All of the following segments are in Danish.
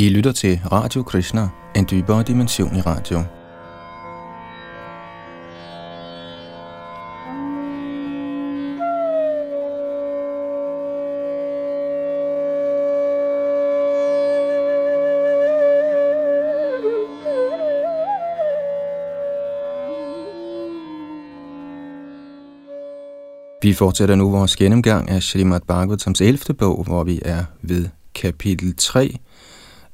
I lytter til Radio Krishna, en dybere dimension i radio. Vi fortsætter nu vores gennemgang af Srimad Bhagavatams 11. bog, hvor vi er ved kapitel 3,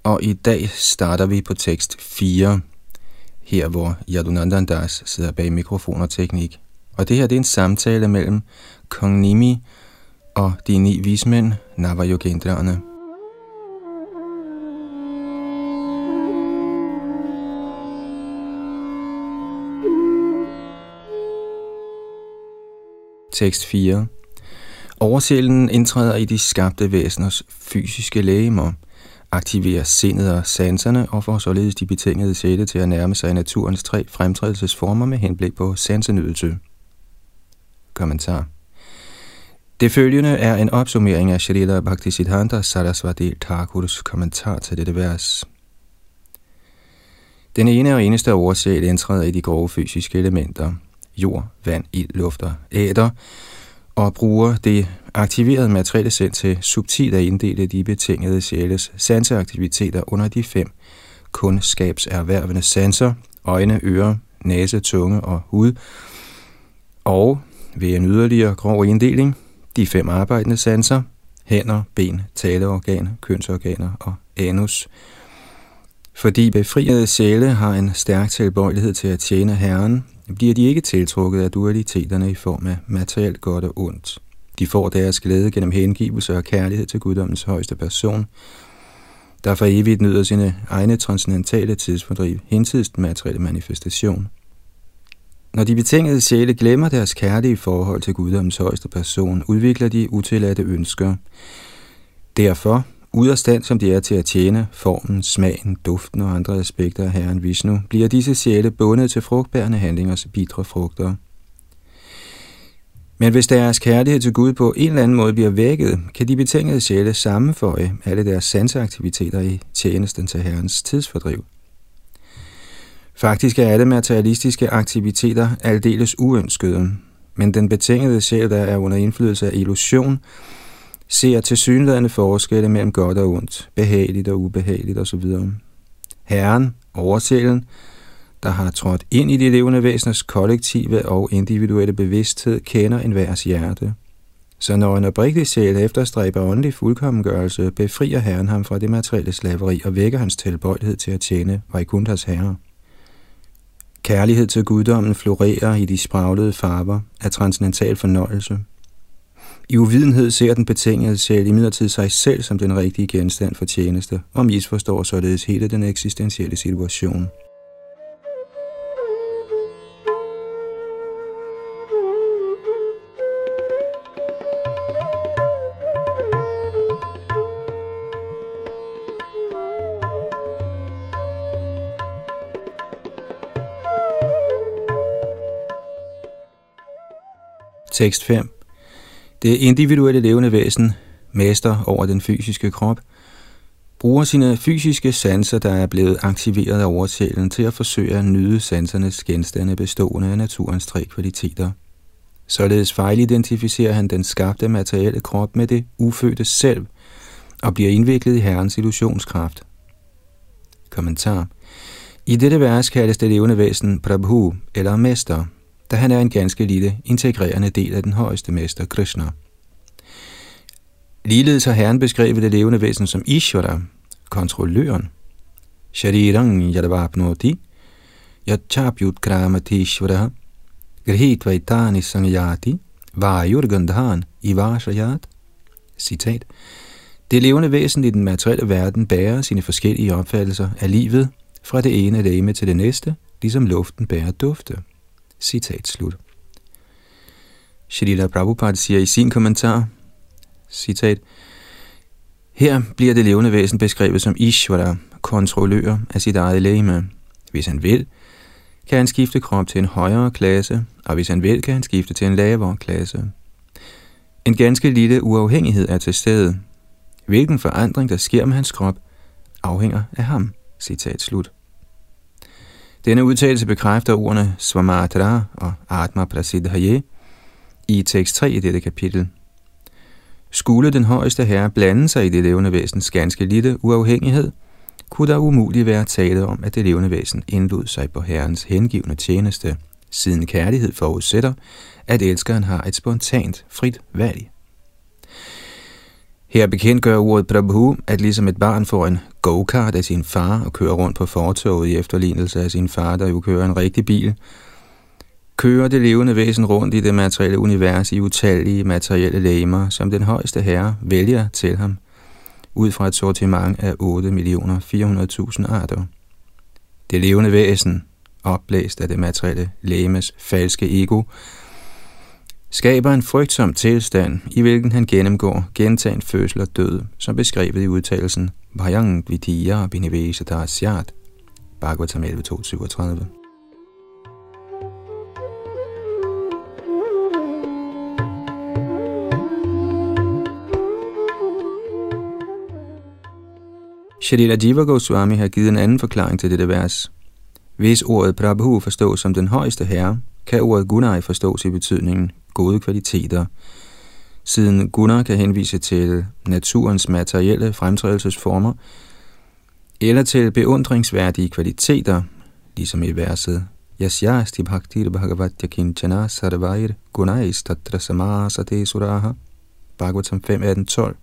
og i dag starter vi på tekst 4, her hvor Yadunandan Das sidder bag mikrofon og teknik. Og det her det er en samtale mellem kong Nimi og de ni vismænd, Navajogendraerne. Tekst 4 Oversjælen indtræder i de skabte væseners fysiske lægemer, aktiverer sindet og sanserne og får således de betingede sjæle til at nærme sig naturens tre fremtrædelsesformer med henblik på sansenydelse. Kommentar Det følgende er en opsummering af Shrita Bhaktisiddhanta Sarasvati Thakurs kommentar til dette vers. Den ene og eneste oversjæl indtræder i de grove fysiske elementer, jord, vand, ild, luft og æder, og bruger det aktiverede materielle sind til subtilt at inddele de betingede sjæles sanseaktiviteter under de fem kundskabserhvervende sanser, øjne, ører, næse, tunge og hud, og ved en yderligere grov inddeling, de fem arbejdende sanser, hænder, ben, taleorganer, kønsorganer og anus. Fordi befriede sjæle har en stærk tilbøjelighed til at tjene Herren, bliver de ikke tiltrukket af dualiteterne i form af materielt godt og ondt. De får deres glæde gennem hengivelse og kærlighed til guddommens højeste person, der for evigt nyder sine egne transcendentale tidsfordriv, hinsides materielle manifestation. Når de betingede sjæle glemmer deres kærlige forhold til guddommens højeste person, udvikler de utilladte ønsker. Derfor Ude af stand, som de er til at tjene formen, smagen, duften og andre aspekter af Herren Vishnu, bliver disse sjæle bundet til frugtbærende handlingers bitre frugter. Men hvis deres kærlighed til Gud på en eller anden måde bliver vækket, kan de betingede sjæle sammenføje alle deres sanseaktiviteter i tjenesten til Herrens tidsfordriv. Faktisk er alle materialistiske aktiviteter aldeles uønskede, men den betingede sjæl, der er under indflydelse af illusion, ser til synlædende forskelle mellem godt og ondt, behageligt og ubehageligt osv. Herren, oversjælen, der har trådt ind i de levende væseners kollektive og individuelle bevidsthed, kender enhvers hjerte. Så når en oprigtig sjæl efterstræber åndelig fuldkommengørelse, befrier Herren ham fra det materielle slaveri og vækker hans tilbøjelighed til at tjene Vaikunthas herre. Kærlighed til guddommen florerer i de spraglede farver af transcendental fornøjelse – i uvidenhed ser den betingede sjæl imidlertid sig selv som den rigtige genstand for tjeneste, og misforstår således hele den eksistentielle situation. Tekst 5 det individuelle levende væsen, mester over den fysiske krop, bruger sine fysiske sanser, der er blevet aktiveret af oversjælen, til at forsøge at nyde sansernes genstande bestående af naturens tre kvaliteter. Således fejlidentificerer han den skabte materielle krop med det ufødte selv og bliver indviklet i herrens illusionskraft. Kommentar I dette vers kaldes det levende væsen Prabhu eller mester, da han er en ganske lille, integrerende del af den højeste mester, Krishna. Ligeledes har Herren beskrevet det levende væsen som Ishvara, kontrolløren. Sharirang yadavapnoti, yachapyut kramatishvara, grihit vaitani sangyati, vajurgandhan ivashayat. Citat. Det levende væsen i den materielle verden bærer sine forskellige opfattelser af livet fra det ene lægeme til det næste, ligesom luften bærer dufte. Citat slut. Shrila Prabhupada siger i sin kommentar, citat, her bliver det levende væsen beskrevet som Ishvara, kontrollør af sit eget lægeme. Hvis han vil, kan han skifte krop til en højere klasse, og hvis han vil, kan han skifte til en lavere klasse. En ganske lille uafhængighed er til stede. Hvilken forandring, der sker med hans krop, afhænger af ham. Citat slut. Denne udtalelse bekræfter ordene Swamatra og Atma Prasidhaye i tekst 3 i dette kapitel. Skulle den højeste herre blande sig i det levende væsens ganske lille uafhængighed, kunne der umuligt være tale om, at det levende væsen indlod sig på herrens hengivende tjeneste, siden kærlighed forudsætter, at elskeren har et spontant, frit valg. Her bekendtgør ordet Prabhu, at ligesom et barn får en go-kart af sin far og kører rundt på fortoget i efterlignelse af sin far, der jo kører en rigtig bil, kører det levende væsen rundt i det materielle univers i utallige materielle lægemer, som den højeste herre vælger til ham, ud fra et sortiment af 8.400.000 arter. Det levende væsen, opblæst af det materielle lægemes falske ego, skaber en frygtsom tilstand, i hvilken han gennemgår gentagen fødsel og død, som beskrevet i udtalelsen Vajang Vidya Binivesa Dasyat, Bhagavatam 11.237. Shalila Jiva Goswami har givet en anden forklaring til dette vers. Hvis ordet Prabhu forstås som den højeste herre, kan ordet Gunai forstås i betydningen gode kvaliteter, siden gunar kan henvise til naturens materielle fremtrædelsesformer, eller til beundringsværdige kvaliteter, ligesom i verset Yasyasti bhaktir bhagavatya kinchana sarvair gunais tatra samasate suraha, Bhagavatam 5, 18, 12.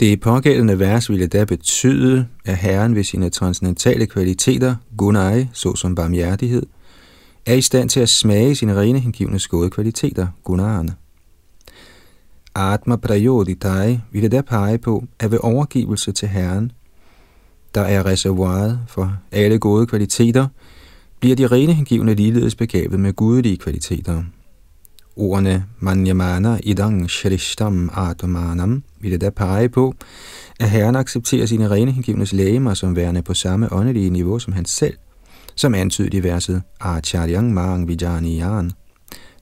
Det pågældende vers ville da betyde, at Herren ved sine transcendentale kvaliteter, gunai, såsom barmhjertighed, er i stand til at smage sine rene hengivne gode kvaliteter, gunarerne. Atma Prayoditai ville da pege på, at ved overgivelse til Herren, der er reservoiret for alle gode kvaliteter, bliver de rene hengivne ligeledes begavet med gudelige kvaliteter. Ordene Manyamana Idang Shrishtam Atmanam ville da pege på, at Herren accepterer sine rene hengivnes lægemer som værende på samme åndelige niveau som han selv, som antydet i verset Acharyang Mang Vijaniyan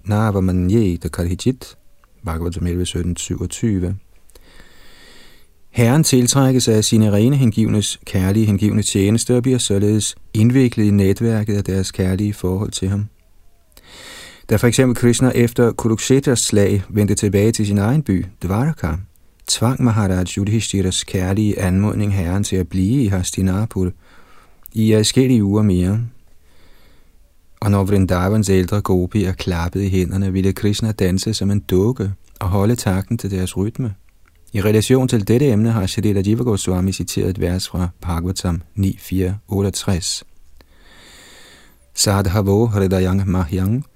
Navamanye Karhijit Bhagavatam 11, 17, 27. Herren tiltrækkes af sine rene hengivnes kærlige hengivne tjeneste og bliver således indviklet i netværket af deres kærlige forhold til ham. Da for eksempel Krishna efter Kuruksetas slag vendte tilbage til sin egen by, Dvaraka, tvang Maharaj Yudhishthiras kærlige anmodning herren til at blive i Hastinapur i adskillige uger mere. Og når Vrindavans ældre gopier klappede i hænderne, ville Krishna danse som en dukke og holde takten til deres rytme. I relation til dette emne har Shadila Jiva Goswami citeret et vers fra Bhagavatam 9.4.68. Sadhavo hridayang mahyang,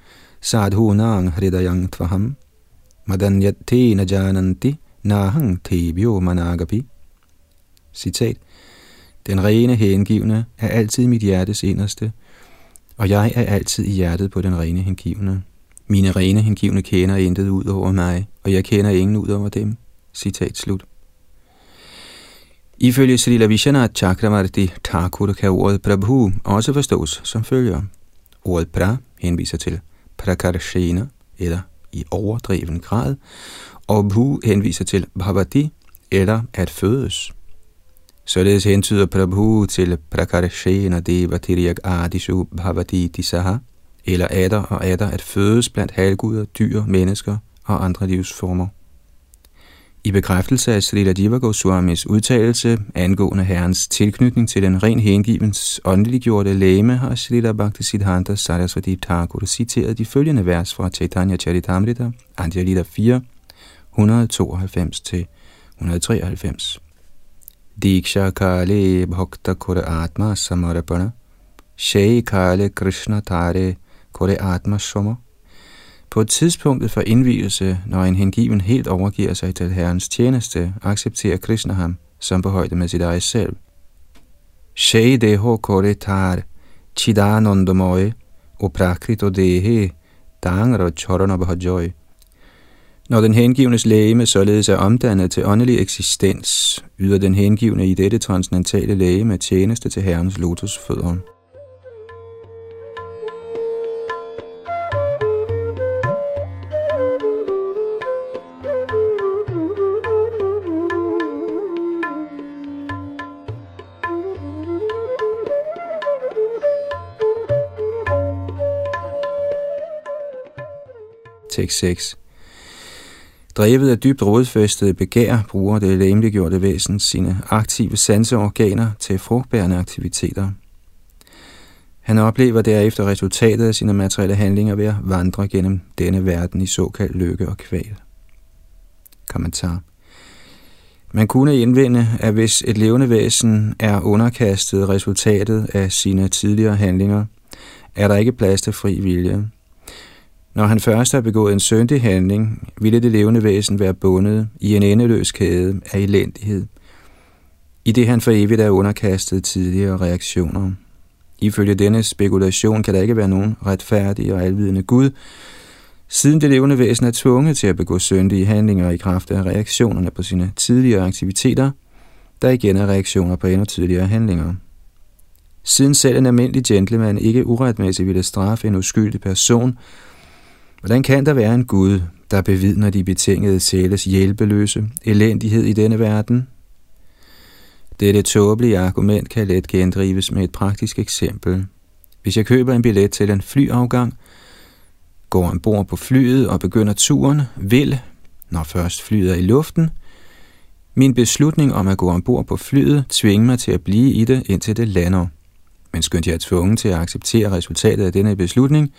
sadhunang hridayang tvaham, madanyate najananti, nahang tebyo managapi. Citat. Den rene hengivne er altid mit hjertes inderste, og jeg er altid i hjertet på den rene hengivne. Mine rene hengivne kender intet ud over mig, og jeg kender ingen ud over dem. Citat slut. Ifølge Srila Vishwanath Chakravarti Thakur kan ordet Prabhu også forstås som følger. Ordet pra henviser til prakarshena, eller i overdreven grad, og bhu henviser til bhavati, eller at fødes. Således hentyder Prabhu til Prakarshena Deva Tiriyak Adishu Bhavati Disaha, eller adder og adder at fødes blandt halvguder, dyr, mennesker og andre livsformer. I bekræftelse af Srila Jiva Goswamis udtalelse angående herrens tilknytning til den ren hengivens åndeliggjorte læme, har Srila Bhaktisiddhanta Sarasvati Thakur citeret de følgende vers fra Chaitanya Charitamrita, Anjalita 4, 192-193. Diksha Kale Bhakta Kura Atma Samarapana Shai Kale Krishna Tare Kore Atma Shoma På tidspunktet for indvielse, når en hengiven helt overgiver sig til Herrens tjeneste, accepterer Krishna ham som på højde med sit eget selv. Shai Deho Kore Tar Chidanandamoye uprakrito Prakrito Dehe Dangra Charana Bhajoy når den hengivendes lægeme således er omdannet til åndelig eksistens, yder den hengivne i dette transcendentale lægeme tjeneste til Herrens lotusfødder. Tekst 6 Drevet af dybt rådfæstede begær bruger det læmeliggjorte væsen sine aktive sanseorganer til frugtbærende aktiviteter. Han oplever derefter resultatet af sine materielle handlinger ved at vandre gennem denne verden i såkaldt lykke og kval. Kommentar. Man kunne indvende, at hvis et levende væsen er underkastet resultatet af sine tidligere handlinger, er der ikke plads til fri vilje. Når han først har begået en syndig handling, ville det levende væsen være bundet i en endeløs kæde af elendighed, i det han for evigt er underkastet tidligere reaktioner. Ifølge denne spekulation kan der ikke være nogen retfærdig og alvidende Gud, siden det levende væsen er tvunget til at begå syndige handlinger i kraft af reaktionerne på sine tidligere aktiviteter, der igen er reaktioner på endnu tidligere handlinger. Siden selv en almindelig gentleman ikke uretmæssigt ville straffe en uskyldig person, hvordan kan der være en Gud, der bevidner de betingede sjæles hjælpeløse elendighed i denne verden? Dette tåbelige argument kan let gendrives med et praktisk eksempel. Hvis jeg køber en billet til en flyafgang, går ombord på flyet og begynder turen, vil, når først flyet er i luften, min beslutning om at gå ombord på flyet tvinge mig til at blive i det, indtil det lander. Men skønt jeg er tvunget til at acceptere resultatet af denne beslutning,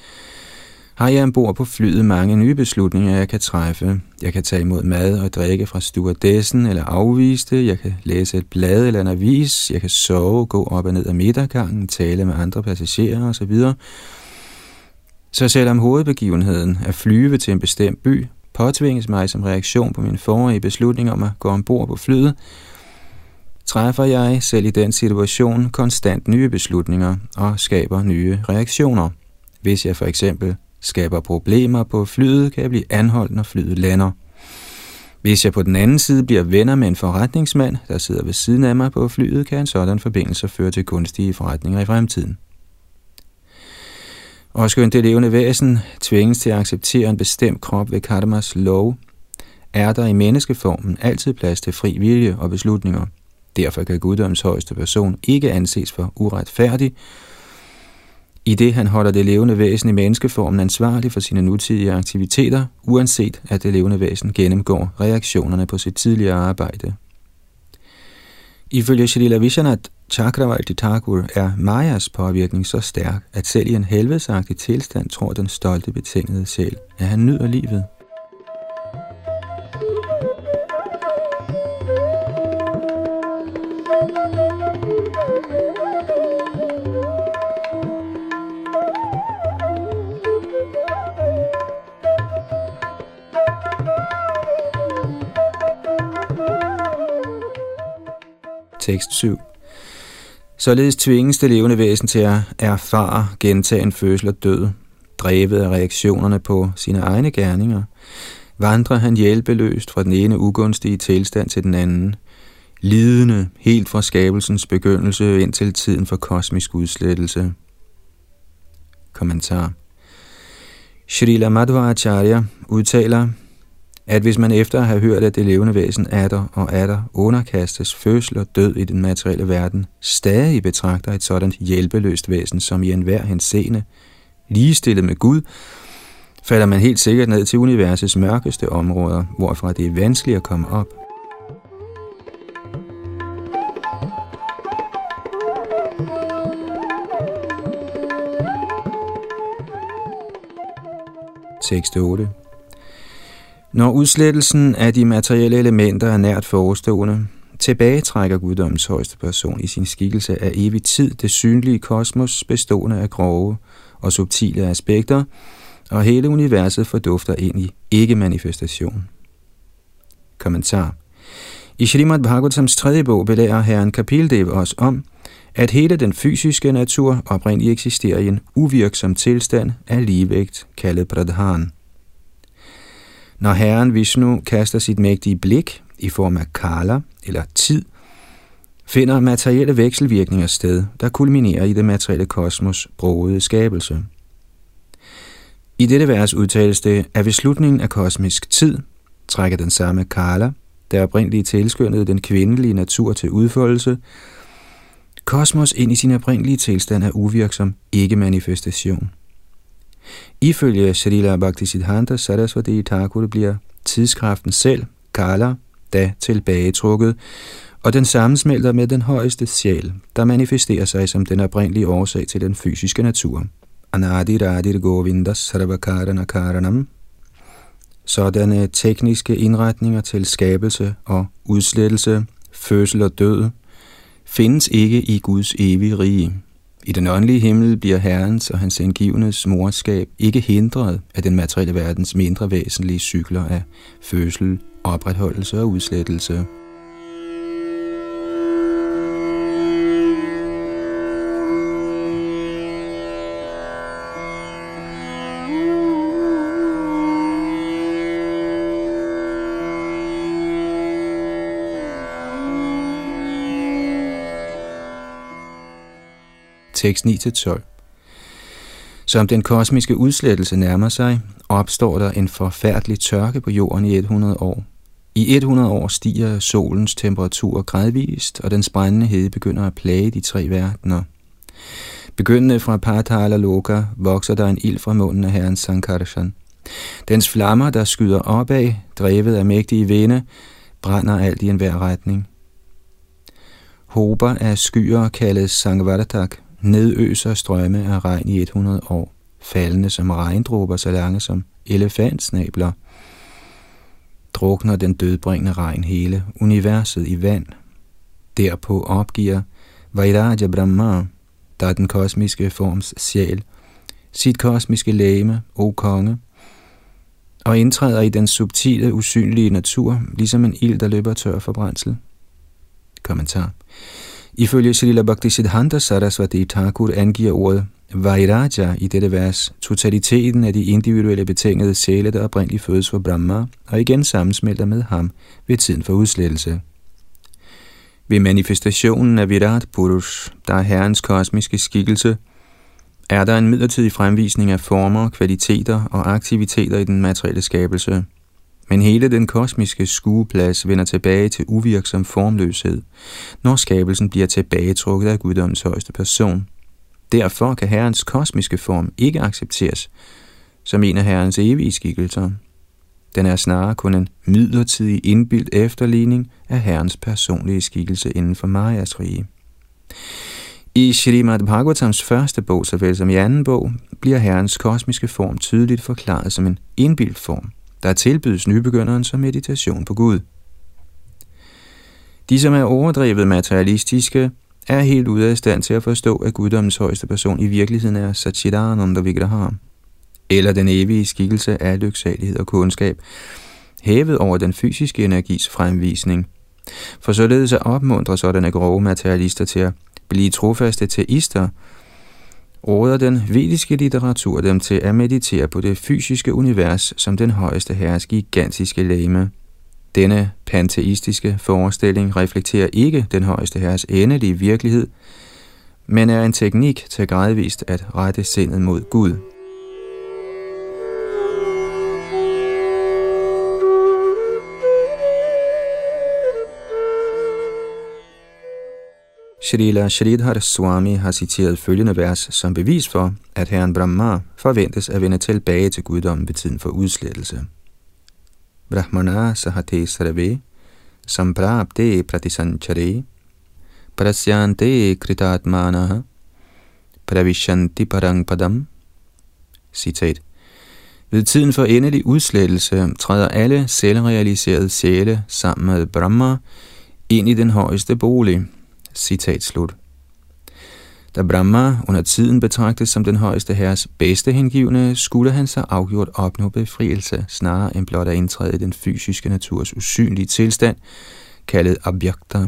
har jeg ombord på flyet mange nye beslutninger, jeg kan træffe. Jeg kan tage imod mad og drikke fra stewardessen eller afvise det. Jeg kan læse et blad eller en avis. Jeg kan sove, gå op og ned ad midtergangen, tale med andre passagerer osv. Så selvom hovedbegivenheden er flyve til en bestemt by, påtvinges mig som reaktion på min forrige beslutning om at gå ombord på flyet, træffer jeg selv i den situation konstant nye beslutninger og skaber nye reaktioner. Hvis jeg for eksempel skaber problemer på flyet, kan jeg blive anholdt, når flyet lander. Hvis jeg på den anden side bliver venner med en forretningsmand, der sidder ved siden af mig på flyet, kan en sådan forbindelse føre til kunstige forretninger i fremtiden. Og skønt det levende væsen tvinges til at acceptere en bestemt krop ved karmas lov, er der i menneskeformen altid plads til fri vilje og beslutninger. Derfor kan guddoms højeste person ikke anses for uretfærdig, i det han holder det levende væsen i menneskeformen ansvarlig for sine nutidige aktiviteter, uanset at det levende væsen gennemgår reaktionerne på sit tidligere arbejde. Ifølge Shalila Vishanath Chakravarti Thakur er Majas påvirkning så stærk, at selv i en helvedesagtig tilstand tror den stolte betingede sjæl, at han nyder livet. Tekst 7 Således tvinges det levende væsen til at erfare gentagen fødsel og død, drevet af reaktionerne på sine egne gerninger, vandrer han hjælpeløst fra den ene ugunstige tilstand til den anden, lidende helt fra skabelsens begyndelse indtil tiden for kosmisk udslettelse. Kommentar. Srila Madhvacharya udtaler, at hvis man efter at have hørt, at det levende væsen er der og er der underkastes fødsel og død i den materielle verden, stadig betragter et sådan hjælpeløst væsen som i enhver henseende, ligestillet med Gud, falder man helt sikkert ned til universets mørkeste områder, hvorfra det er vanskeligt at komme op. Tekst 8 når udslettelsen af de materielle elementer er nært forestående, tilbagetrækker guddommens højeste person i sin skikkelse af evig tid det synlige kosmos bestående af grove og subtile aspekter, og hele universet fordufter ind i ikke-manifestation. Kommentar I Srimad Bhagavatams tredje bog belærer herren Kapildev os om, at hele den fysiske natur oprindeligt eksisterer i en uvirksom tilstand af ligevægt, kaldet pradhan. Når herren Vishnu kaster sit mægtige blik i form af kala eller tid, finder materielle vekselvirkninger sted, der kulminerer i det materielle kosmos brogede skabelse. I dette vers udtales det, at ved slutningen af kosmisk tid trækker den samme Kala, der oprindeligt tilskyndede den kvindelige natur til udfoldelse, kosmos ind i sin oprindelige tilstand af uvirksom ikke-manifestation. Ifølge Srila Bhaktisiddhanta Saraswati Thakur bliver tidskraften selv, Kala, da tilbagetrukket, og den sammensmelter med den højeste sjæl, der manifesterer sig som den oprindelige årsag til den fysiske natur. Anadi Radir Govinda Sarvakarana Karanam. Sådanne tekniske indretninger til skabelse og udslettelse, fødsel og død, findes ikke i Guds evige rige. I den åndelige himmel bliver Herrens og hans indgivendes morskab ikke hindret af den materielle verdens mindre væsentlige cykler af fødsel, opretholdelse og udslettelse. Tekst 9-12. Som den kosmiske udslettelse nærmer sig, opstår der en forfærdelig tørke på jorden i 100 år. I 100 år stiger solens temperatur gradvist, og den brændende hede begynder at plage de tre verdener. Begyndende fra Patala Loka vokser der en ild fra munden af herren Sankarshan. Dens flammer, der skyder opad, drevet af mægtige vinde, brænder alt i enhver retning. Hober af skyer kaldes Sangvartak, nedøser strømme af regn i 100 år, faldende som regndråber så lange som elefantsnabler, drukner den dødbringende regn hele universet i vand. Derpå opgiver Vairaja Brahma, der er den kosmiske forms sjæl, sit kosmiske læme, o konge, og indtræder i den subtile, usynlige natur, ligesom en ild, der løber tør for brændsel. Kommentar. Ifølge Srila Bhaktisiddhanta Saraswati Thakur angiver ordet Vairaja i dette vers totaliteten af de individuelle betingede sjæle, der oprindeligt fødes for Brahma, og igen sammensmelter med ham ved tiden for udslettelse. Ved manifestationen af Virat Purush, der er herrens kosmiske skikkelse, er der en midlertidig fremvisning af former, kvaliteter og aktiviteter i den materielle skabelse – men hele den kosmiske skueplads vender tilbage til uvirksom formløshed, når skabelsen bliver tilbagetrukket af guddommens højeste person. Derfor kan Herrens kosmiske form ikke accepteres som en af Herrens evige skikkelser. Den er snarere kun en midlertidig indbildt efterligning af Herrens personlige skikkelse inden for Majas rige. I Shrimad Bhagavatams første bog, såvel som i anden bog, bliver Herrens kosmiske form tydeligt forklaret som en indbildt form der tilbydes nybegynderen som meditation på Gud. De, som er overdrevet materialistiske, er helt ude af stand til at forstå, at guddommens højeste person i virkeligheden er Satchidananda Vigraha, eller den evige skikkelse af lyksalighed og kundskab, hævet over den fysiske energis fremvisning. For således at opmuntre sådanne grove materialister til at blive trofaste teister, råder den vediske litteratur dem til at meditere på det fysiske univers som den højeste herres gigantiske læme. Denne panteistiske forestilling reflekterer ikke den højeste herres endelige virkelighed, men er en teknik til gradvist at rette sindet mod Gud. Srila Sridhar Swami har citeret følgende vers som bevis for, at herren Brahma forventes at vende tilbage til guddommen ved tiden for udslettelse. Brahmana sahate sarve, samprabde pratisanchare, prasyante kritatmanaha, pravishanti parangpadam. Citat. Ved tiden for endelig udslettelse træder alle selvrealiserede sjæle sammen med Brahma ind i den højeste bolig, Citat slut. Da Brahma under tiden betragtes som den højeste herres bedste hengivne, skulle han så afgjort opnå befrielse, snarere end blot at indtræde i den fysiske naturs usynlige tilstand, kaldet abhyakta.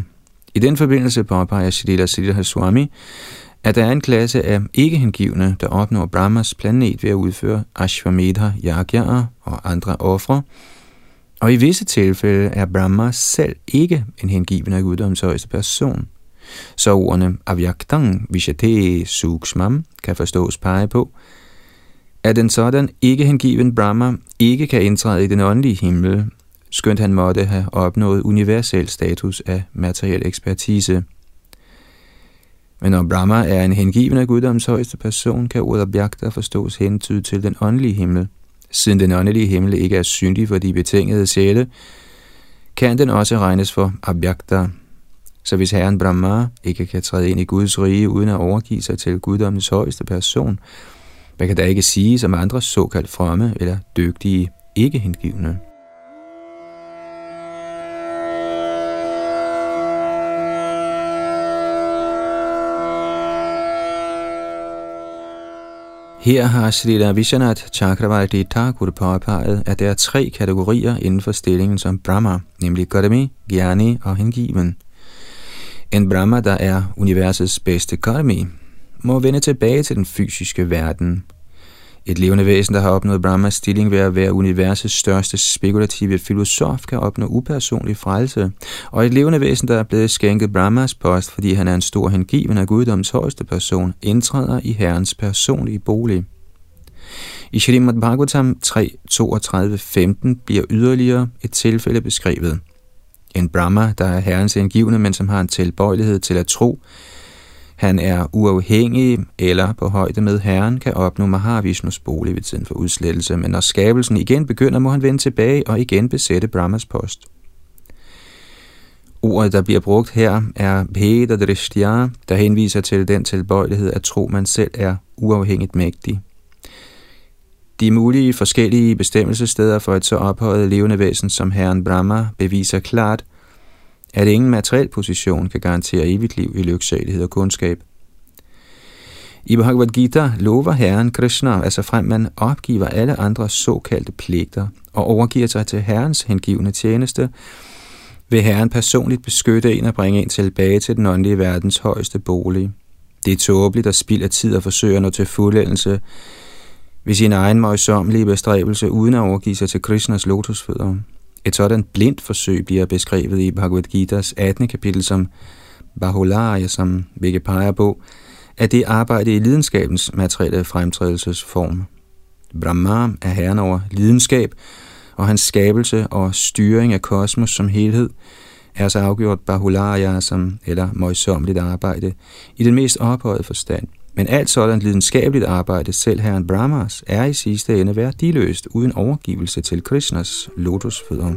I den forbindelse påpeger Shrila Siddhar Swami, at der er en klasse af ikke-hengivne, der opnår Brahmas planet ved at udføre Ashwamedha, Yagyaer og andre ofre, og i visse tilfælde er Brahma selv ikke en hengivende af guddoms højeste person – så ordene avyaktang vishate sukshmam kan forstås pege på, at en sådan ikke hengiven Brahma ikke kan indtræde i den åndelige himmel, skønt han måtte have opnået universel status af materiel ekspertise. Men når Brahma er en hengivende guddoms højeste person, kan ordet Abhyakta forstås hentydet til den åndelige himmel. Siden den åndelige himmel ikke er synlig for de betingede sjæle, kan den også regnes for Abhyakta. Så hvis Herren Brahma ikke kan træde ind i Guds rige uden at overgive sig til guddommens højeste person, hvad kan der ikke sige som andre såkaldt fromme eller dygtige ikke-hengivne? Her har Srila Vishwanath Chakravarti Thakur påpeget, at der er tre kategorier inden for stillingen som Brahma, nemlig Gadami, Gyani og Hengiven. En Brahma, der er universets bedste karmi, må vende tilbage til den fysiske verden, et levende væsen, der har opnået Brahmas stilling ved at være universets største spekulative filosof, kan opnå upersonlig frelse. Og et levende væsen, der er blevet skænket Brahmas post, fordi han er en stor hengiven af guddoms højeste person, indtræder i herrens personlige bolig. I Shrimad Bhagavatam 3.32.15 bliver yderligere et tilfælde beskrevet. En Brahma, der er herrens indgivende, men som har en tilbøjelighed til at tro, han er uafhængig eller på højde med Herren, kan opnå Mahavishnus bolig ved tiden for udslettelse, men når skabelsen igen begynder, må han vende tilbage og igen besætte Brahmas post. Ordet, der bliver brugt her, er Peda Drishtya, der henviser til den tilbøjelighed at tro, man selv er uafhængigt mægtig. De mulige forskellige bestemmelsesteder for et så ophøjet levende væsen som Herren Brahma beviser klart, at ingen materiel position kan garantere evigt liv i lyksalighed og kundskab. I Bhagavad Gita lover Herren Krishna, altså frem man opgiver alle andre såkaldte pligter og overgiver sig til Herrens hengivende tjeneste, vil Herren personligt beskytte en og bringe en tilbage til den åndelige verdens højeste bolig. Det er tåbeligt at spilde tid og forsøge at nå til fuldendelse ved sin egen møjsommelige bestræbelse uden at overgive sig til Krishnas lotusfødder. Et sådan blindt forsøg bliver beskrevet i Bhagavad Gita's 18. kapitel som Bahularya, som hvilket peger på, at det arbejde i lidenskabens materielle fremtrædelsesform. Brahma er herren over lidenskab, og hans skabelse og styring af kosmos som helhed er så afgjort Bahularya som, eller møjsommeligt arbejde, i den mest ophøjede forstand. Men alt sådan lidenskabeligt arbejde, selv herren Brahmas, er i sidste ende værdiløst uden overgivelse til Krishnas lotusfødder.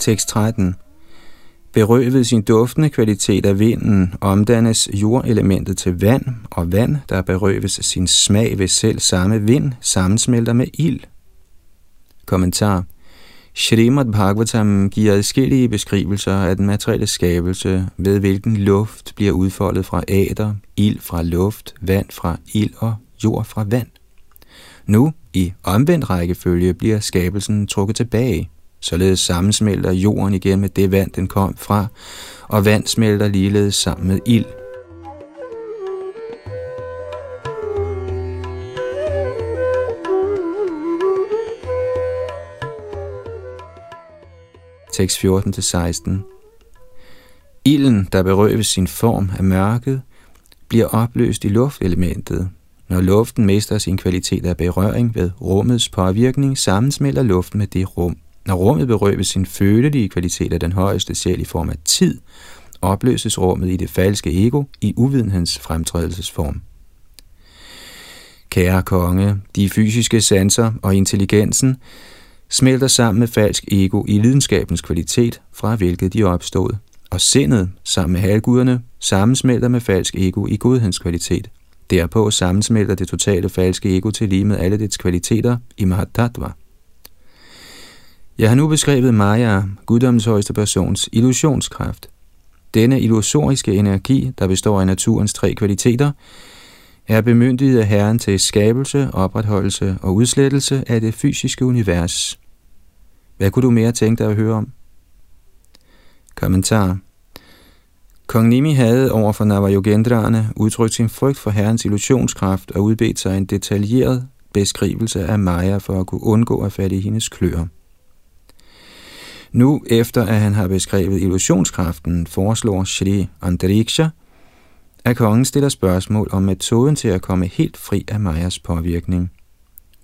Tekst 13 Berøvet sin duftende kvalitet af vinden, omdannes jordelementet til vand, og vand, der berøves sin smag ved selv samme vind, sammensmelter med ild. Kommentar Shrimad Bhagavatam giver adskillige beskrivelser af den materielle skabelse, ved hvilken luft bliver udfoldet fra æder, ild fra luft, vand fra ild og jord fra vand. Nu, i omvendt rækkefølge, bliver skabelsen trukket tilbage – Således sammensmelter jorden igen med det vand, den kom fra, og vand smelter ligeledes sammen med ild. Tekst 14-16 Ilden, der berøves sin form af mørket, bliver opløst i luftelementet. Når luften mister sin kvalitet af berøring ved rummets påvirkning, sammensmelter luften med det rum. Når rummet berøves sin følelige kvalitet af den højeste sjæl i form af tid, opløses rummet i det falske ego i uvidenhedens fremtrædelsesform. Kære konge, de fysiske sanser og intelligensen smelter sammen med falsk ego i lidenskabens kvalitet, fra hvilket de opstod, og sindet sammen med halvguderne sammensmelter med falsk ego i godhedens kvalitet. Derpå sammensmelter det totale falske ego til lige med alle dets kvaliteter i Mahatattva. Jeg har nu beskrevet Maya, guddommens højeste persons illusionskraft. Denne illusoriske energi, der består af naturens tre kvaliteter, er bemyndiget af Herren til skabelse, opretholdelse og udslettelse af det fysiske univers. Hvad kunne du mere tænke dig at høre om? Kommentar Kong Nimi havde over for Navajogendraerne udtrykt sin frygt for herrens illusionskraft og udbedt sig en detaljeret beskrivelse af Maya for at kunne undgå at fatte i hendes kløer. Nu, efter at han har beskrevet illusionskraften, foreslår Shri Andriksha, at kongen stiller spørgsmål om metoden til at komme helt fri af Majas påvirkning.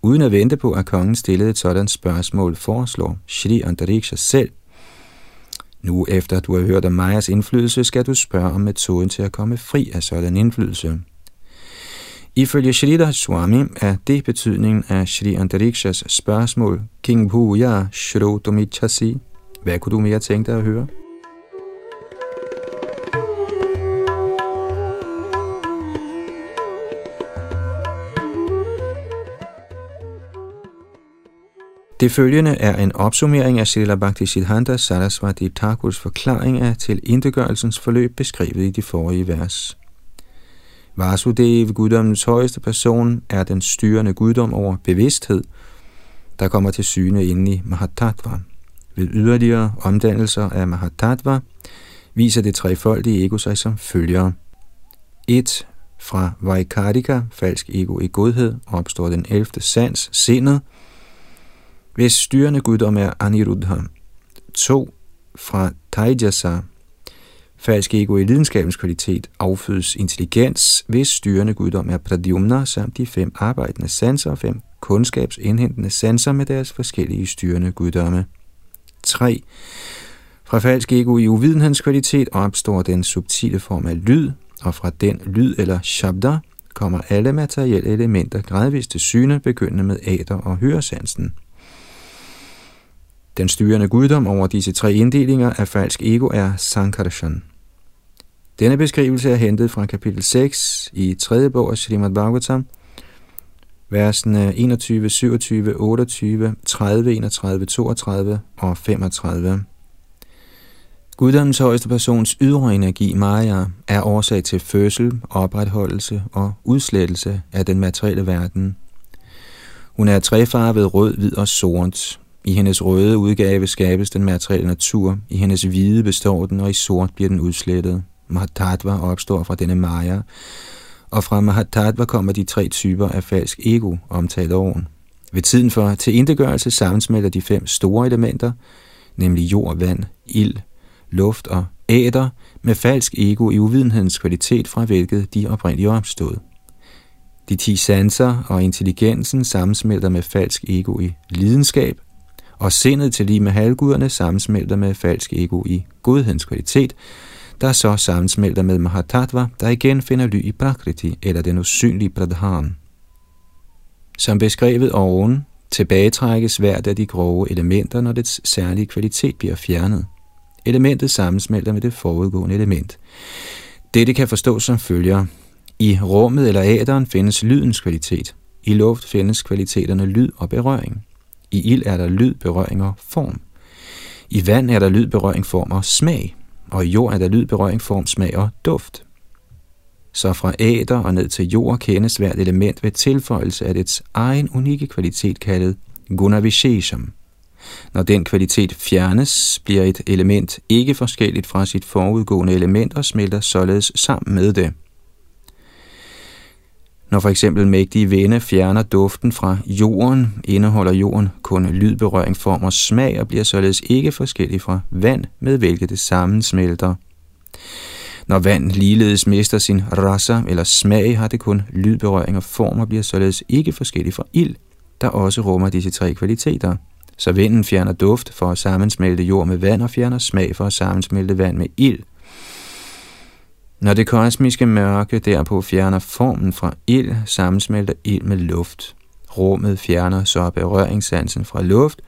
Uden at vente på, at kongen stillede et sådan spørgsmål, foreslår Shri Andriksha selv, nu efter du har hørt om Majas indflydelse, skal du spørge om metoden til at komme fri af sådan indflydelse. Ifølge Shrita Swami er det betydningen af Shri Antarikshas spørgsmål King Bhuya Shrotomichasi. Hvad kunne du mere tænke dig at høre? Det følgende er en opsummering af Srila Bhaktisiddhanta Sarasvati Thakurs forklaring af til indegørelsens forløb beskrevet i de forrige vers. Vasudev, guddommens højeste person, er den styrende guddom over bevidsthed, der kommer til syne inde i Mahatattva. Ved yderligere omdannelser af Mahatattva viser det trefoldige ego sig som følger. 1. Fra Vaikarika, falsk ego i godhed, opstår den 11. sans, sindet, hvis styrende guddom er Aniruddha. 2. Fra Taijasa, falsk ego i lidenskabens kvalitet, affødes intelligens, hvis styrende guddom er Pradyumna samt de fem arbejdende sanser og fem kundskabsindhentende sanser med deres forskellige styrende guddomme. 3. Fra falsk ego i uvidenhedens kvalitet opstår den subtile form af lyd, og fra den lyd eller shabda kommer alle materielle elementer gradvist til syne, begyndende med æder og høresansen. Den styrende guddom over disse tre inddelinger af falsk ego er Sankarshan. Denne beskrivelse er hentet fra kapitel 6 i 3. bog af Srimad Bhagavatam, versene 21, 27, 28, 30, 31, 32 og 35. Guddommens højeste persons ydre energi, Maya, er årsag til fødsel, opretholdelse og udslettelse af den materielle verden. Hun er trefarvet rød, hvid og sort. I hendes røde udgave skabes den materielle natur, i hendes hvide består den, og i sort bliver den udslettet. Mahatattva opstår fra denne Maya, og fra Mahatattva kommer de tre typer af falsk ego, omtalt oven. Ved tiden for tilindegørelse sammensmelter de fem store elementer, nemlig jord, vand, ild, luft og æder, med falsk ego i uvidenhedens kvalitet, fra hvilket de oprindeligt opstod. De ti sanser og intelligensen sammensmelter med falsk ego i lidenskab, og sindet til lige med halvguderne sammensmelter med falsk ego i godhedens kvalitet, der så sammensmelter med Mahatattva, der igen finder ly i Prakriti, eller den usynlige Pradhan. Som beskrevet oven, tilbagetrækkes hvert af de grove elementer, når dets særlige kvalitet bliver fjernet. Elementet sammensmelter med det forudgående element. Dette kan forstås som følger. I rummet eller æderen findes lydens kvalitet. I luft findes kvaliteterne lyd og berøring. I ild er der lyd, berøring og form. I vand er der lyd, berøring, form og smag og i jord er der lyd, berøring, form, smag og duft. Så fra æder og ned til jord kendes hvert element ved tilføjelse af dets egen unikke kvalitet kaldet gunavishesham. Når den kvalitet fjernes, bliver et element ikke forskelligt fra sit forudgående element og smelter således sammen med det. Når for eksempel mægtige vinde fjerner duften fra jorden, indeholder jorden kun lydberøring, form og smag og bliver således ikke forskellig fra vand, med hvilket det sammensmelter. Når vand ligeledes mister sin rasa eller smag, har det kun lydberøring og form og bliver således ikke forskellig fra ild, der også rummer disse tre kvaliteter. Så vinden fjerner duft for at sammensmelte jord med vand og fjerner smag for at sammensmelte vand med ild. Når det kosmiske mørke derpå fjerner formen fra ild, sammensmelter ild med luft. Rummet fjerner så berøringssansen fra luft,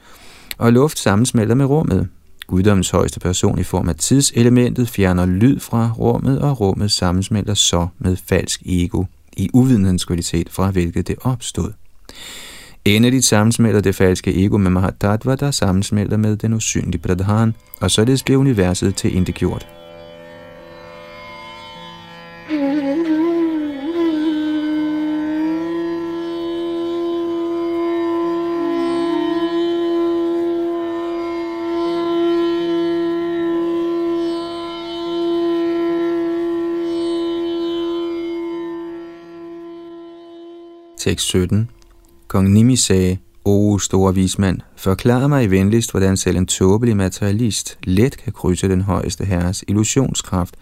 og luft sammensmelter med rummet. Guddommens højeste person i form af tidselementet fjerner lyd fra rummet, og rummet sammensmelter så med falsk ego i uvidenhedens kvalitet, fra hvilket det opstod. Endeligt sammensmelter det falske ego med Mahatattva, der sammensmelter med den usynlige Pradhan, og således bliver universet til indegjort. Tekst 17. Kong Nimi sagde, O store vismand, forklar mig venligst, hvordan selv en tåbelig materialist let kan krydse den højeste herres illusionskraft,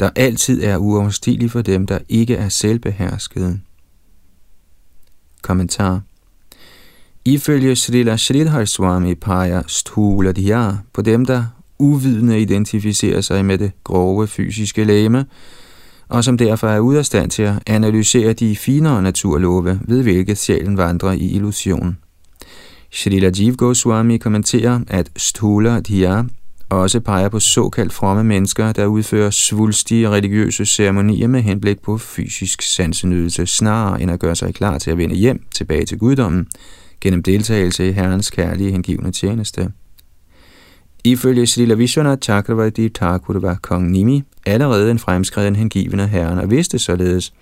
der altid er uoverstigelig for dem, der ikke er selvbeherskede. Kommentar Ifølge Srila Sridhar Swami peger Sthula de på dem, der uvidende identificerer sig med det grove fysiske læme, og som derfor er ude af stand til at analysere de finere naturlove, ved hvilket sjælen vandrer i illusion. Srila Jiv Goswami kommenterer, at Sthula Dhyar også peger på såkaldt fromme mennesker, der udfører svulstige religiøse ceremonier med henblik på fysisk sansenydelse, snarere end at gøre sig klar til at vende hjem tilbage til guddommen, gennem deltagelse i Herrens kærlige hengivne tjeneste. Ifølge Srila Vishwanath Chakravarti Thakur var kong Nimi allerede en fremskreden hengivende herren og vidste således,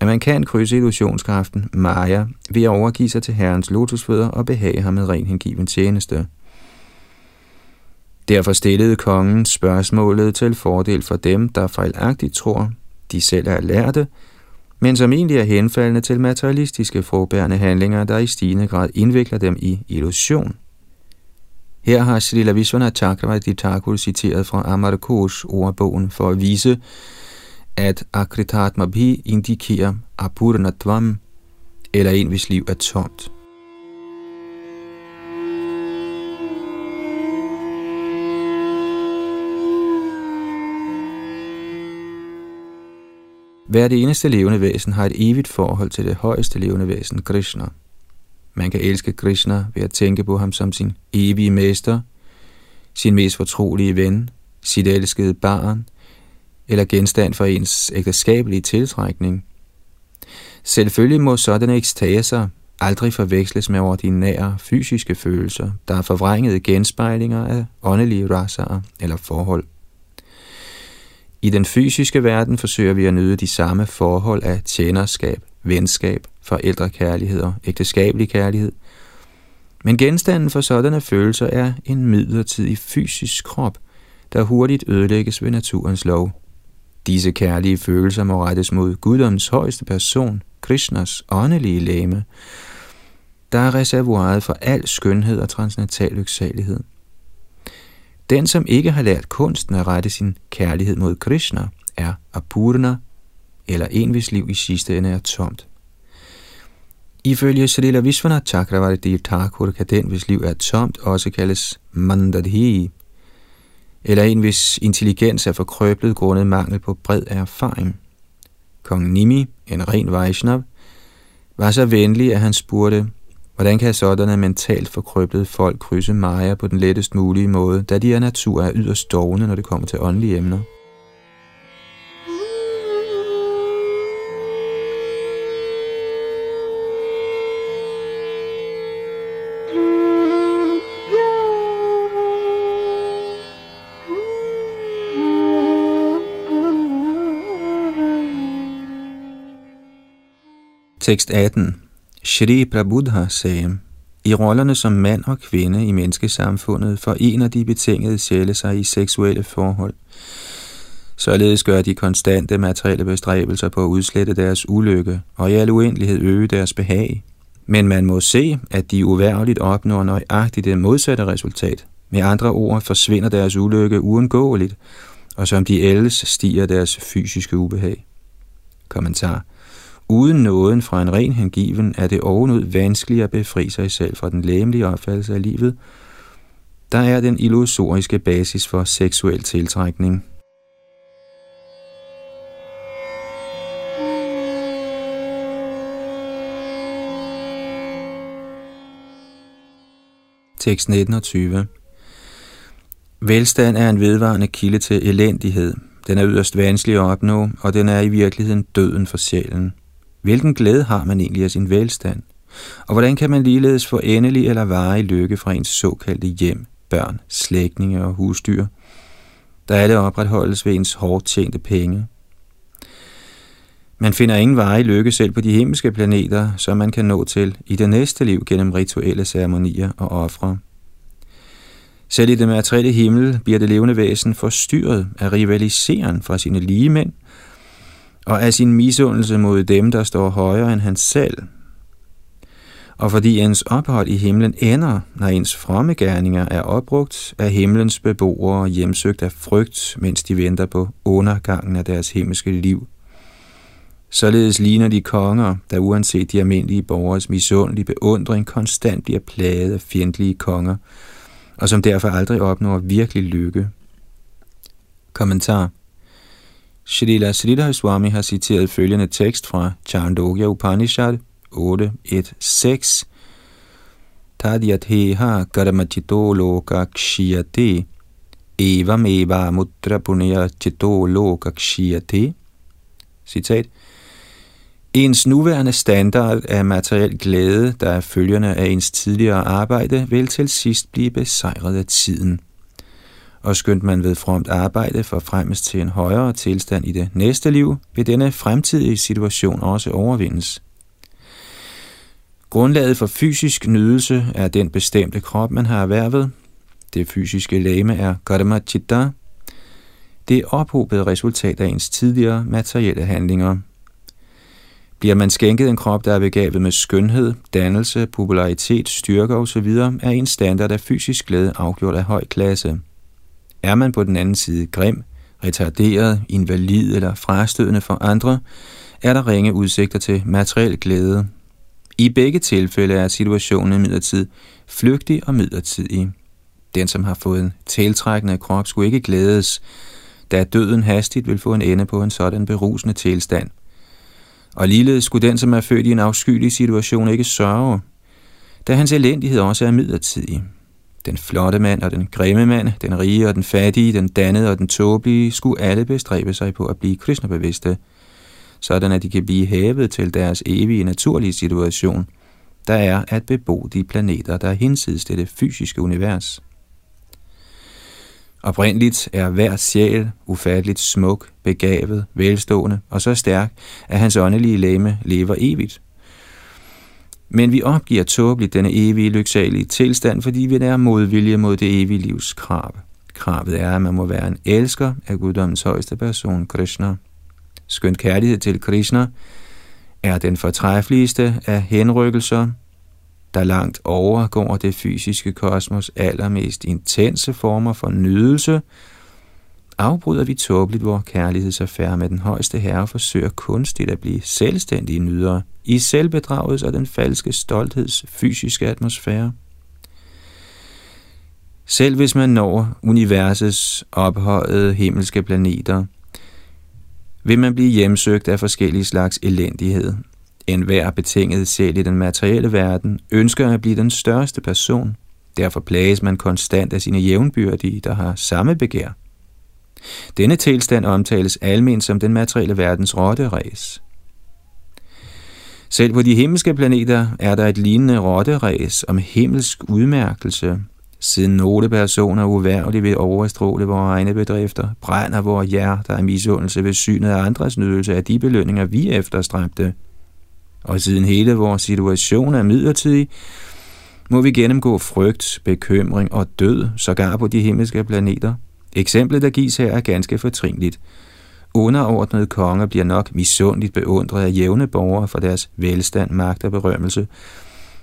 at man kan krydse illusionskraften Maya ved at overgive sig til herrens lotusfødder og behage ham med ren hengiven tjeneste. Derfor stillede kongen spørgsmålet til fordel for dem, der fejlagtigt tror, de selv er lærte, men som egentlig er henfaldende til materialistiske frugtbærende handlinger, der i stigende grad indvikler dem i illusion. Her har Srila Vishwana Chakravarti Thakur citeret fra Amarkos ordbogen for at vise, at Akritatmabhi indikerer Apurnatvam, eller en, hvis liv er tomt. Hver det eneste levende væsen har et evigt forhold til det højeste levende væsen, Krishna. Man kan elske Krishna ved at tænke på ham som sin evige mester, sin mest fortrolige ven, sit elskede barn, eller genstand for ens ægteskabelige tiltrækning. Selvfølgelig må sådanne ekstaser aldrig forveksles med ordinære fysiske følelser, der er forvrængede genspejlinger af åndelige raser eller forhold. I den fysiske verden forsøger vi at nyde de samme forhold af tjenerskab, venskab, forældrekærlighed og ægteskabelig kærlighed. Men genstanden for sådanne følelser er en midlertidig fysisk krop, der hurtigt ødelægges ved naturens lov. Disse kærlige følelser må rettes mod guddoms højeste person, Krishnas åndelige læme, der er reservoiret for al skønhed og transcendental lyksalighed. Den, som ikke har lært kunsten at rette sin kærlighed mod Krishna, er Apurna, eller en, hvis liv i sidste ende er tomt. Ifølge Srila Vishwanath Chakravarti Thakur kan den, hvis liv er tomt, også kaldes Mandadhi, eller en, hvis intelligens er forkrøblet grundet mangel på bred erfaring. Kong Nimi, en ren Vaishnav, var så venlig, at han spurgte, hvordan kan sådanne mentalt forkrøblede folk krydse Maya på den lettest mulige måde, da de af natur er yderst dogne, når det kommer til åndelige emner? Tekst 18. Shri Prabhupada sagde, i rollerne som mand og kvinde i menneskesamfundet forener de betingede sjæle sig i seksuelle forhold. Således gør de konstante materielle bestræbelser på at udslette deres ulykke og i al uendelighed øge deres behag. Men man må se, at de uværligt opnår nøjagtigt det modsatte resultat. Med andre ord forsvinder deres ulykke uundgåeligt, og som de ældes stiger deres fysiske ubehag. Kommentar Uden nåden fra en ren hengiven er det ovenud vanskeligt at befri sig selv fra den læmelige opfattelse af livet, der er den illusoriske basis for seksuel tiltrækning. Tekst 1920 Velstand er en vedvarende kilde til elendighed. Den er yderst vanskelig at opnå, og den er i virkeligheden døden for sjælen. Hvilken glæde har man egentlig af sin velstand? Og hvordan kan man ligeledes få endelig eller varig lykke fra ens såkaldte hjem, børn, slægtninge og husdyr, der alle opretholdes ved ens hårdt tjente penge? Man finder ingen varig lykke selv på de himmelske planeter, som man kan nå til i det næste liv gennem rituelle ceremonier og ofre. Selv i det materielle himmel bliver det levende væsen forstyrret af rivaliseren fra sine lige mænd – og af sin misundelse mod dem, der står højere end han selv. Og fordi ens ophold i himlen ender, når ens fromme gerninger er opbrugt, er himlens beboere hjemsøgt af frygt, mens de venter på undergangen af deres himmelske liv. Således ligner de konger, der uanset de almindelige borgers misundelige beundring konstant bliver plaget af fjendtlige konger, og som derfor aldrig opnår virkelig lykke. Kommentar Shrila Sridhar Swami har citeret følgende tekst fra Chandogya Upanishad 8.1.6 Tadyatheha karamachito loka kshiyate evam eva mudra punya chito loka kshiyate Citat. Ens nuværende standard af materiel glæde, der er følgerne af ens tidligere arbejde, vil til sidst blive besejret af tiden. Og skønt man ved fromt arbejde forfremmes til en højere tilstand i det næste liv, vil denne fremtidige situation også overvindes. Grundlaget for fysisk nydelse er den bestemte krop, man har erhvervet. Det fysiske lame er karma chitta. Det er ophobet resultat af ens tidligere materielle handlinger. Bliver man skænket en krop, der er begavet med skønhed, dannelse, popularitet, styrke osv., er en standard af fysisk glæde afgjort af høj klasse. Er man på den anden side grim, retarderet, invalid eller frastødende for andre, er der ringe udsigter til materiel glæde. I begge tilfælde er situationen midlertid flygtig og midlertidig. Den, som har fået en tiltrækkende krop, skulle ikke glædes, da døden hastigt vil få en ende på en sådan berusende tilstand – og ligeledes skulle den, som er født i en afskyelig situation, ikke sørge, da hans elendighed også er midlertidig. Den flotte mand og den grimme mand, den rige og den fattige, den dannede og den tåbelige, skulle alle bestræbe sig på at blive kristnebevidste, sådan at de kan blive hævet til deres evige naturlige situation, der er at bebo de planeter, der hinsides hinsides det fysiske univers. Oprindeligt er hver sjæl ufatteligt smuk, begavet, velstående og så stærk, at hans åndelige læme lever evigt. Men vi opgiver tåbeligt denne evige lyksalige tilstand, fordi vi er modvilje mod det evige livs krav. Kravet er, at man må være en elsker af guddommens højeste person, Krishna. Skønt kærlighed til Krishna er den fortræffeligste af henrykkelser, der langt overgår det fysiske kosmos allermest intense former for nydelse, afbryder vi tåbeligt vores kærlighedsaffære med den højeste herre og forsøger kunstigt at blive selvstændige nydere i selvbedragets og den falske stoltheds fysiske atmosfære. Selv hvis man når universets ophøjede himmelske planeter, vil man blive hjemsøgt af forskellige slags elendighed, en hver betinget sjæl i den materielle verden ønsker at blive den største person. Derfor plages man konstant af sine jævnbyrdige, der har samme begær. Denne tilstand omtales almen som den materielle verdens rotteræs. Selv på de himmelske planeter er der et lignende rotteræs om himmelsk udmærkelse, siden nogle personer uværligt vil overstråle vores egne bedrifter, brænder vores hjerter af misundelse ved synet af andres nydelse af de belønninger, vi efterstræbte – og siden hele vores situation er midlertidig, må vi gennemgå frygt, bekymring og død, sågar på de himmelske planeter. Eksemplet, der gives her, er ganske fortrinligt. Underordnede konger bliver nok misundeligt beundret af jævne borgere for deres velstand, magt og berømmelse,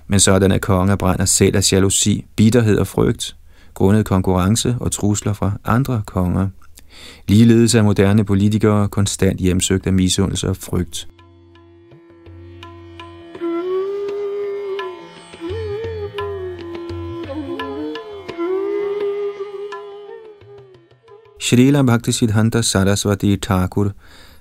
men sådanne konger brænder selv af jalousi, bitterhed og frygt, grundet konkurrence og trusler fra andre konger. Ligeledes er moderne politikere konstant hjemsøgt af misundelse og frygt. Srila Bhaktisiddhanta Saraswati Thakur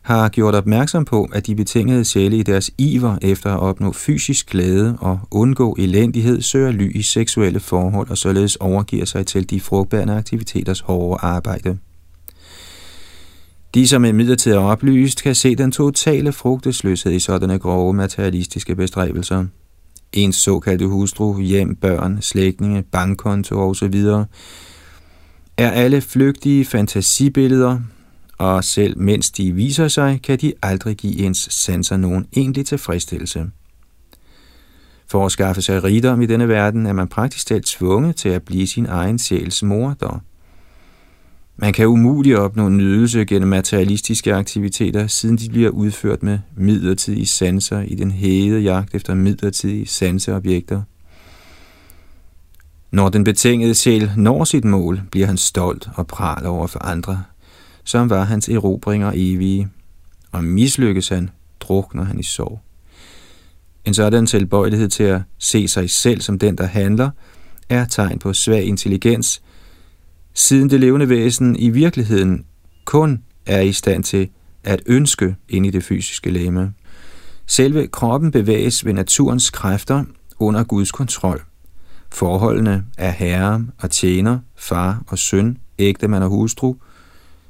har gjort opmærksom på, at de betingede sjæle i deres iver efter at opnå fysisk glæde og undgå elendighed søger ly i seksuelle forhold og således overgiver sig til de frugtbærende aktiviteters hårde arbejde. De, som imidlertid er oplyst, kan se den totale frugtesløshed i sådanne grove materialistiske bestræbelser. Ens såkaldte hustru, hjem, børn, slægtninge, bankkonto osv er alle flygtige fantasibilleder, og selv mens de viser sig, kan de aldrig give ens sanser nogen egentlig tilfredsstillelse. For at skaffe sig rigdom i denne verden, er man praktisk talt tvunget til at blive sin egen sjæls morder. Man kan umuligt opnå nydelse gennem materialistiske aktiviteter, siden de bliver udført med midlertidige sanser i den hede jagt efter midlertidige sanseobjekter. Når den betingede sjæl når sit mål, bliver han stolt og praler over for andre, som var hans erobringer evige. Og mislykkes han, drukner han i sorg. En sådan tilbøjelighed til at se sig selv som den, der handler, er tegn på svag intelligens, siden det levende væsen i virkeligheden kun er i stand til at ønske ind i det fysiske læme. Selve kroppen bevæges ved naturens kræfter under Guds kontrol. Forholdene af herre og tjener, far og søn, ægtemand og hustru,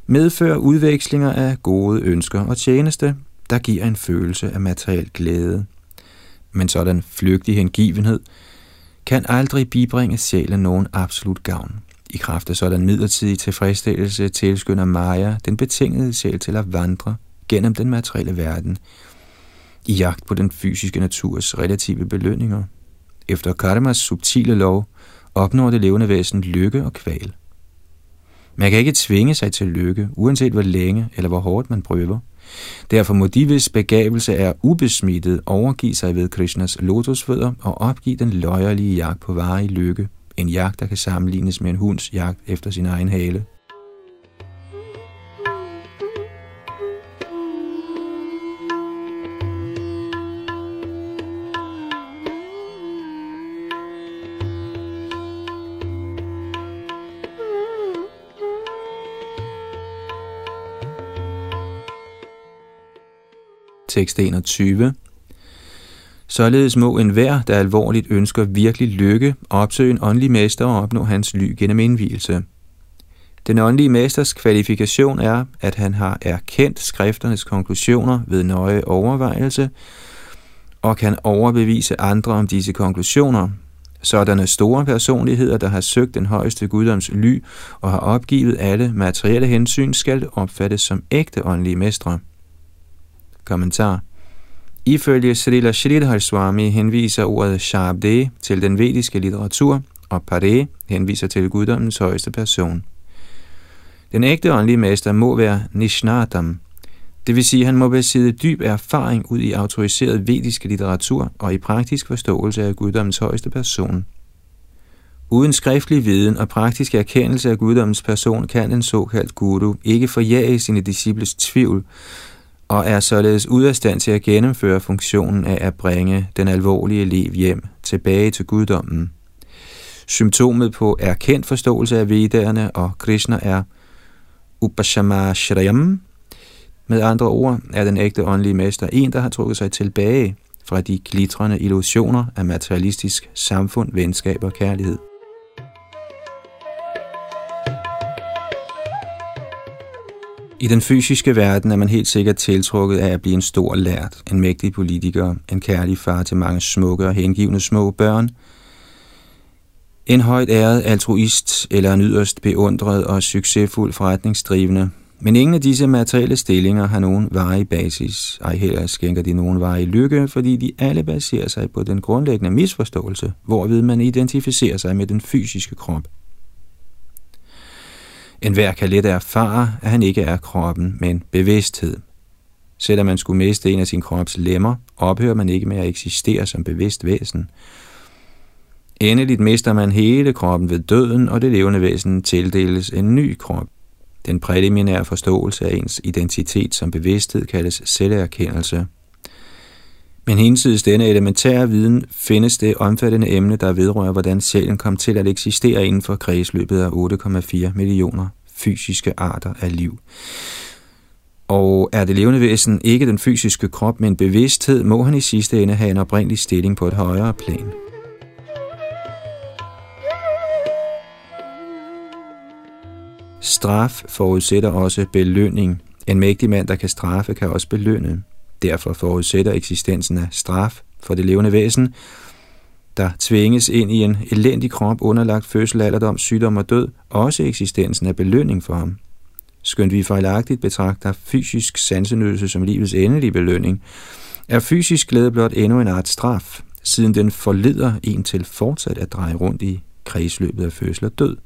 medfører udvekslinger af gode ønsker og tjeneste, der giver en følelse af materiel glæde. Men sådan flygtig hengivenhed kan aldrig bibringe sjælen nogen absolut gavn. I kraft af sådan midlertidig tilfredsstillelse tilskynder Maya den betingede sjæl til at vandre gennem den materielle verden i jagt på den fysiske naturs relative belønninger. Efter karmas subtile lov opnår det levende væsen lykke og kval. Man kan ikke tvinge sig til lykke, uanset hvor længe eller hvor hårdt man prøver. Derfor må de, hvis begavelse er ubesmittet, overgive sig ved Krishnas lotusfødder og opgive den løjerlige jagt på varig lykke. En jagt, der kan sammenlignes med en hunds jagt efter sin egen hale. 21. Således må enhver, der alvorligt ønsker virkelig lykke, opsøge en åndelig mester og opnå hans ly gennem indvielse. Den åndelige mesters kvalifikation er, at han har erkendt skrifternes konklusioner ved nøje overvejelse, og kan overbevise andre om disse konklusioner. Sådanne store personligheder, der har søgt den højeste guddoms ly og har opgivet alle materielle hensyn, skal opfattes som ægte åndelige mestre. Kommentar Ifølge Srila Sridhar Swami henviser ordet Shabde til den vediske litteratur, og Pare henviser til guddommens højeste person. Den ægte åndelige mester må være Nishnatam, det vil sige, at han må besidde dyb erfaring ud i autoriseret vedisk litteratur og i praktisk forståelse af guddommens højeste person. Uden skriftlig viden og praktisk erkendelse af guddommens person kan en såkaldt guru ikke forjage sine disciples tvivl, og er således ude af stand til at gennemføre funktionen af at bringe den alvorlige liv hjem tilbage til guddommen. Symptomet på erkendt forståelse af vedderne og Krishna er Upashama Shrayam. Med andre ord er den ægte åndelige mester en, der har trukket sig tilbage fra de glitrende illusioner af materialistisk samfund, venskab og kærlighed. I den fysiske verden er man helt sikkert tiltrukket af at blive en stor lært, en mægtig politiker, en kærlig far til mange smukke og hengivne små børn, en højt æret altruist eller en yderst beundret og succesfuld forretningsdrivende. Men ingen af disse materielle stillinger har nogen varig basis, ej heller skænker de nogen varig lykke, fordi de alle baserer sig på den grundlæggende misforståelse, hvorved man identificerer sig med den fysiske krop. En hver kan let erfare, at han ikke er kroppen, men bevidsthed. Selvom man skulle miste en af sin krops lemmer, ophører man ikke med at eksistere som bevidst væsen. Endeligt mister man hele kroppen ved døden, og det levende væsen tildeles en ny krop. Den præliminære forståelse af ens identitet som bevidsthed kaldes selverkendelse. Men hinsides denne elementære viden findes det omfattende emne, der vedrører, hvordan sjælen kom til at eksistere inden for kredsløbet af 8,4 millioner fysiske arter af liv. Og er det levende væsen ikke den fysiske krop, men bevidsthed, må han i sidste ende have en oprindelig stilling på et højere plan. Straf forudsætter også belønning. En mægtig mand, der kan straffe, kan også belønne. Derfor forudsætter eksistensen af straf for det levende væsen, der tvinges ind i en elendig krop underlagt fødsel, alderdom, sygdom og død, også eksistensen af belønning for ham. Skønt vi fejlagtigt betragter fysisk sansenydelse som livets endelige belønning, er fysisk glæde blot endnu en art straf, siden den forleder en til fortsat at dreje rundt i kredsløbet af fødsel og død.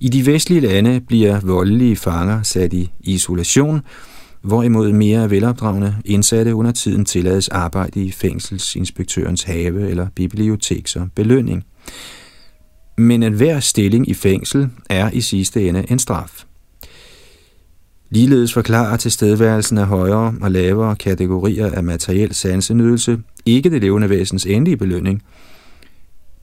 I de vestlige lande bliver voldelige fanger sat i isolation, hvorimod mere velopdragende indsatte under tiden tillades arbejde i fængselsinspektørens have eller bibliotek som belønning. Men enhver stilling i fængsel er i sidste ende en straf. Ligeledes forklarer tilstedeværelsen af højere og lavere kategorier af materiel sansenydelse ikke det levende væsens endelige belønning,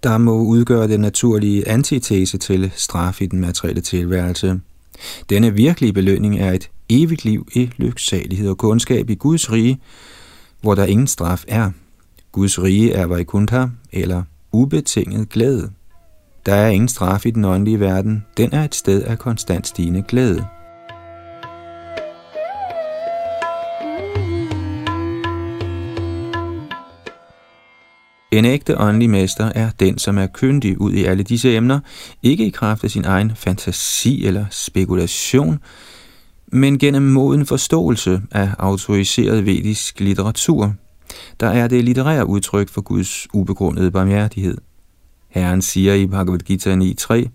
der må udgøre den naturlige antitese til straf i den materielle tilværelse. Denne virkelige belønning er et evigt liv i lyksalighed og kundskab i Guds rige, hvor der ingen straf er. Guds rige er Vaikuntha, eller ubetinget glæde. Der er ingen straf i den åndelige verden. Den er et sted af konstant stigende glæde. En ægte åndelig mester er den, som er kyndig ud i alle disse emner, ikke i kraft af sin egen fantasi eller spekulation, men gennem moden forståelse af autoriseret vedisk litteratur, der er det litterære udtryk for Guds ubegrundede barmhjertighed. Herren siger i Bhagavad Gita 9.3,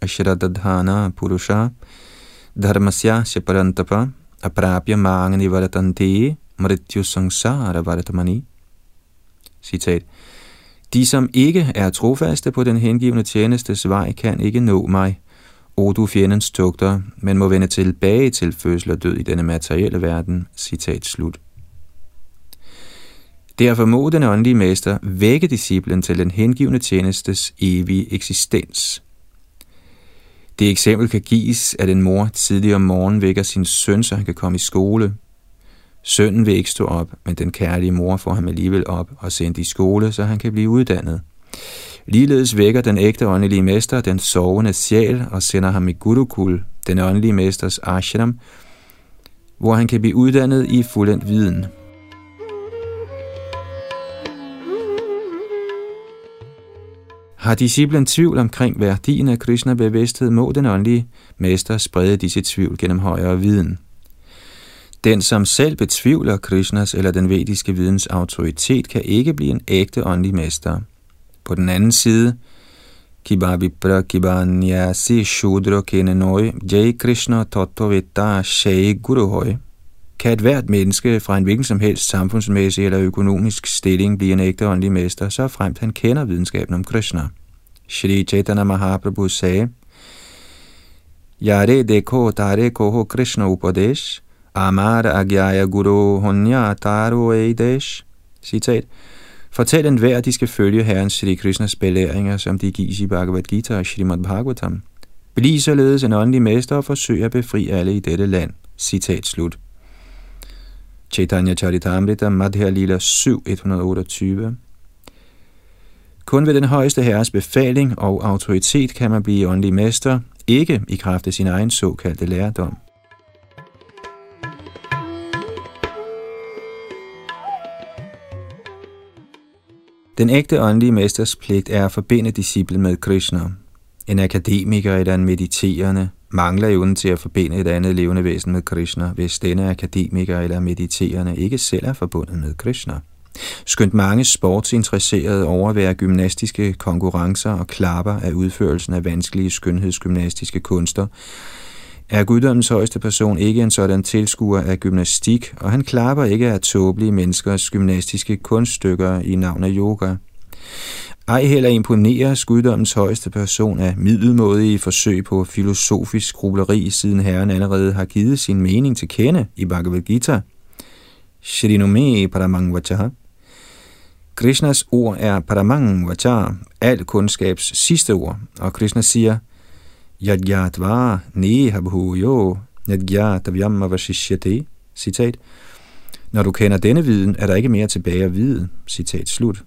Ashradadhana Purusha Dharmasya Shaparantapa Aprabhya Mangani Varatante Mrityu Sangsara Varatamani Citat. De, som ikke er trofaste på den hengivne tjenestes vej, kan ikke nå mig, o du fjendens tugter, men må vende tilbage til fødsel og død i denne materielle verden. Citat slut. Derfor må den åndelige mester vække disciplen til den hengivne tjenestes evige eksistens. Det eksempel kan gives, at en mor tidlig om morgenen vækker sin søn, så han kan komme i skole. Sønnen vil ikke stå op, men den kærlige mor får ham alligevel op og sendt i skole, så han kan blive uddannet. Ligeledes vækker den ægte åndelige mester den sovende sjæl og sender ham i Gurukul, den åndelige mesters ashram, hvor han kan blive uddannet i fuldendt viden. Har disciplen tvivl omkring værdien af Krishna bevidsthed, må den åndelige mester sprede disse tvivl gennem højere viden. Den, som selv betvivler Krishnas eller den vediske videns autoritet, kan ikke blive en ægte åndelig mester. På den anden side, Kibabipra Kibanyasi Shudra Kenenoi Jai Krishna Tattvavita Shai Guruhoi kan et hvert menneske fra en hvilken som helst samfundsmæssig eller økonomisk stilling blive en ægte åndelig mester, så fremt han kender videnskaben om Krishna. Shri Chaitanya Mahaprabhu sagde, Yare dekho tare koho Krishna upadesh, Amar Agyaya Guru honya Taro Eidesh. Citat. Fortæl en hver, at de skal følge Herren Sri Krishnas belæringer, som de gives i Bhagavad Gita og Srimad Bhagavatam. Bliv således en åndelig mester og forsøg at befri alle i dette land. Citat slut. Chaitanya Charitamrita Madhya Lila 7, 128 Kun ved den højeste herres befaling og autoritet kan man blive åndelig mester, ikke i kraft af sin egen såkaldte lærdom. Den ægte åndelige mesters pligt er at forbinde disciplen med Krishna. En akademiker eller en mediterende mangler evnen til at forbinde et andet levende væsen med Krishna, hvis denne akademiker eller mediterende ikke selv er forbundet med Krishna. Skønt mange sportsinteresserede overværer gymnastiske konkurrencer og klapper af udførelsen af vanskelige skønhedsgymnastiske kunster, er guddommens højeste person ikke en sådan tilskuer af gymnastik, og han klapper ikke af tåbelige menneskers gymnastiske kunststykker i navn af yoga. Ej heller imponerer guddommens højeste person af middelmådige forsøg på filosofisk skrubleri, siden Herren allerede har givet sin mening til kende i Bhagavad Gita. Shrinome Paramangvachaha. Krishnas ord er Paramangvacha, al kundskabs sidste ord, og Krishna siger – Yadgyatva nehabhuyo yadgyatavyam avashishyate. Citat. Når du kender denne viden, er der ikke mere tilbage at vide. Citat slut.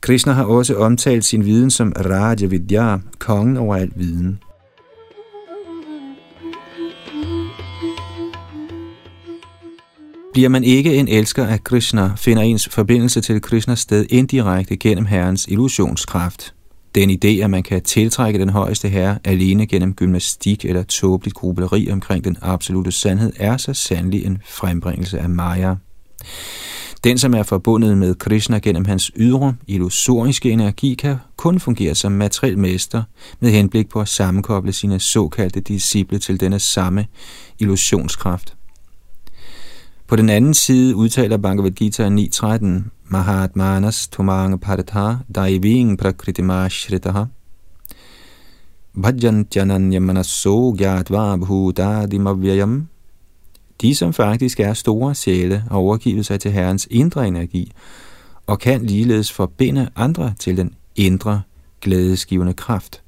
Krishna har også omtalt sin viden som Raja Vidya, kongen over al viden. Bliver man ikke en elsker af Krishna, finder ens forbindelse til Krishnas sted indirekte gennem Herrens illusionskraft. Den idé, at man kan tiltrække den højeste herre alene gennem gymnastik eller tåbeligt grubleri omkring den absolute sandhed, er så sandelig en frembringelse af Maya. Den, som er forbundet med Krishna gennem hans ydre, illusoriske energi, kan kun fungere som materiel mester med henblik på at sammenkoble sine såkaldte disciple til denne samme illusionskraft. På den anden side udtaler Bhagavad Gita 9.13 Mahatmanas tumang paratha daiving prakritima shritaha Bhajantyananya manasso gyatva bhutadimavyayam De, som faktisk er store sjæle, har overgivet sig til Herrens indre energi, og kan ligeledes forbinde andre til den indre, glædesgivende kraft.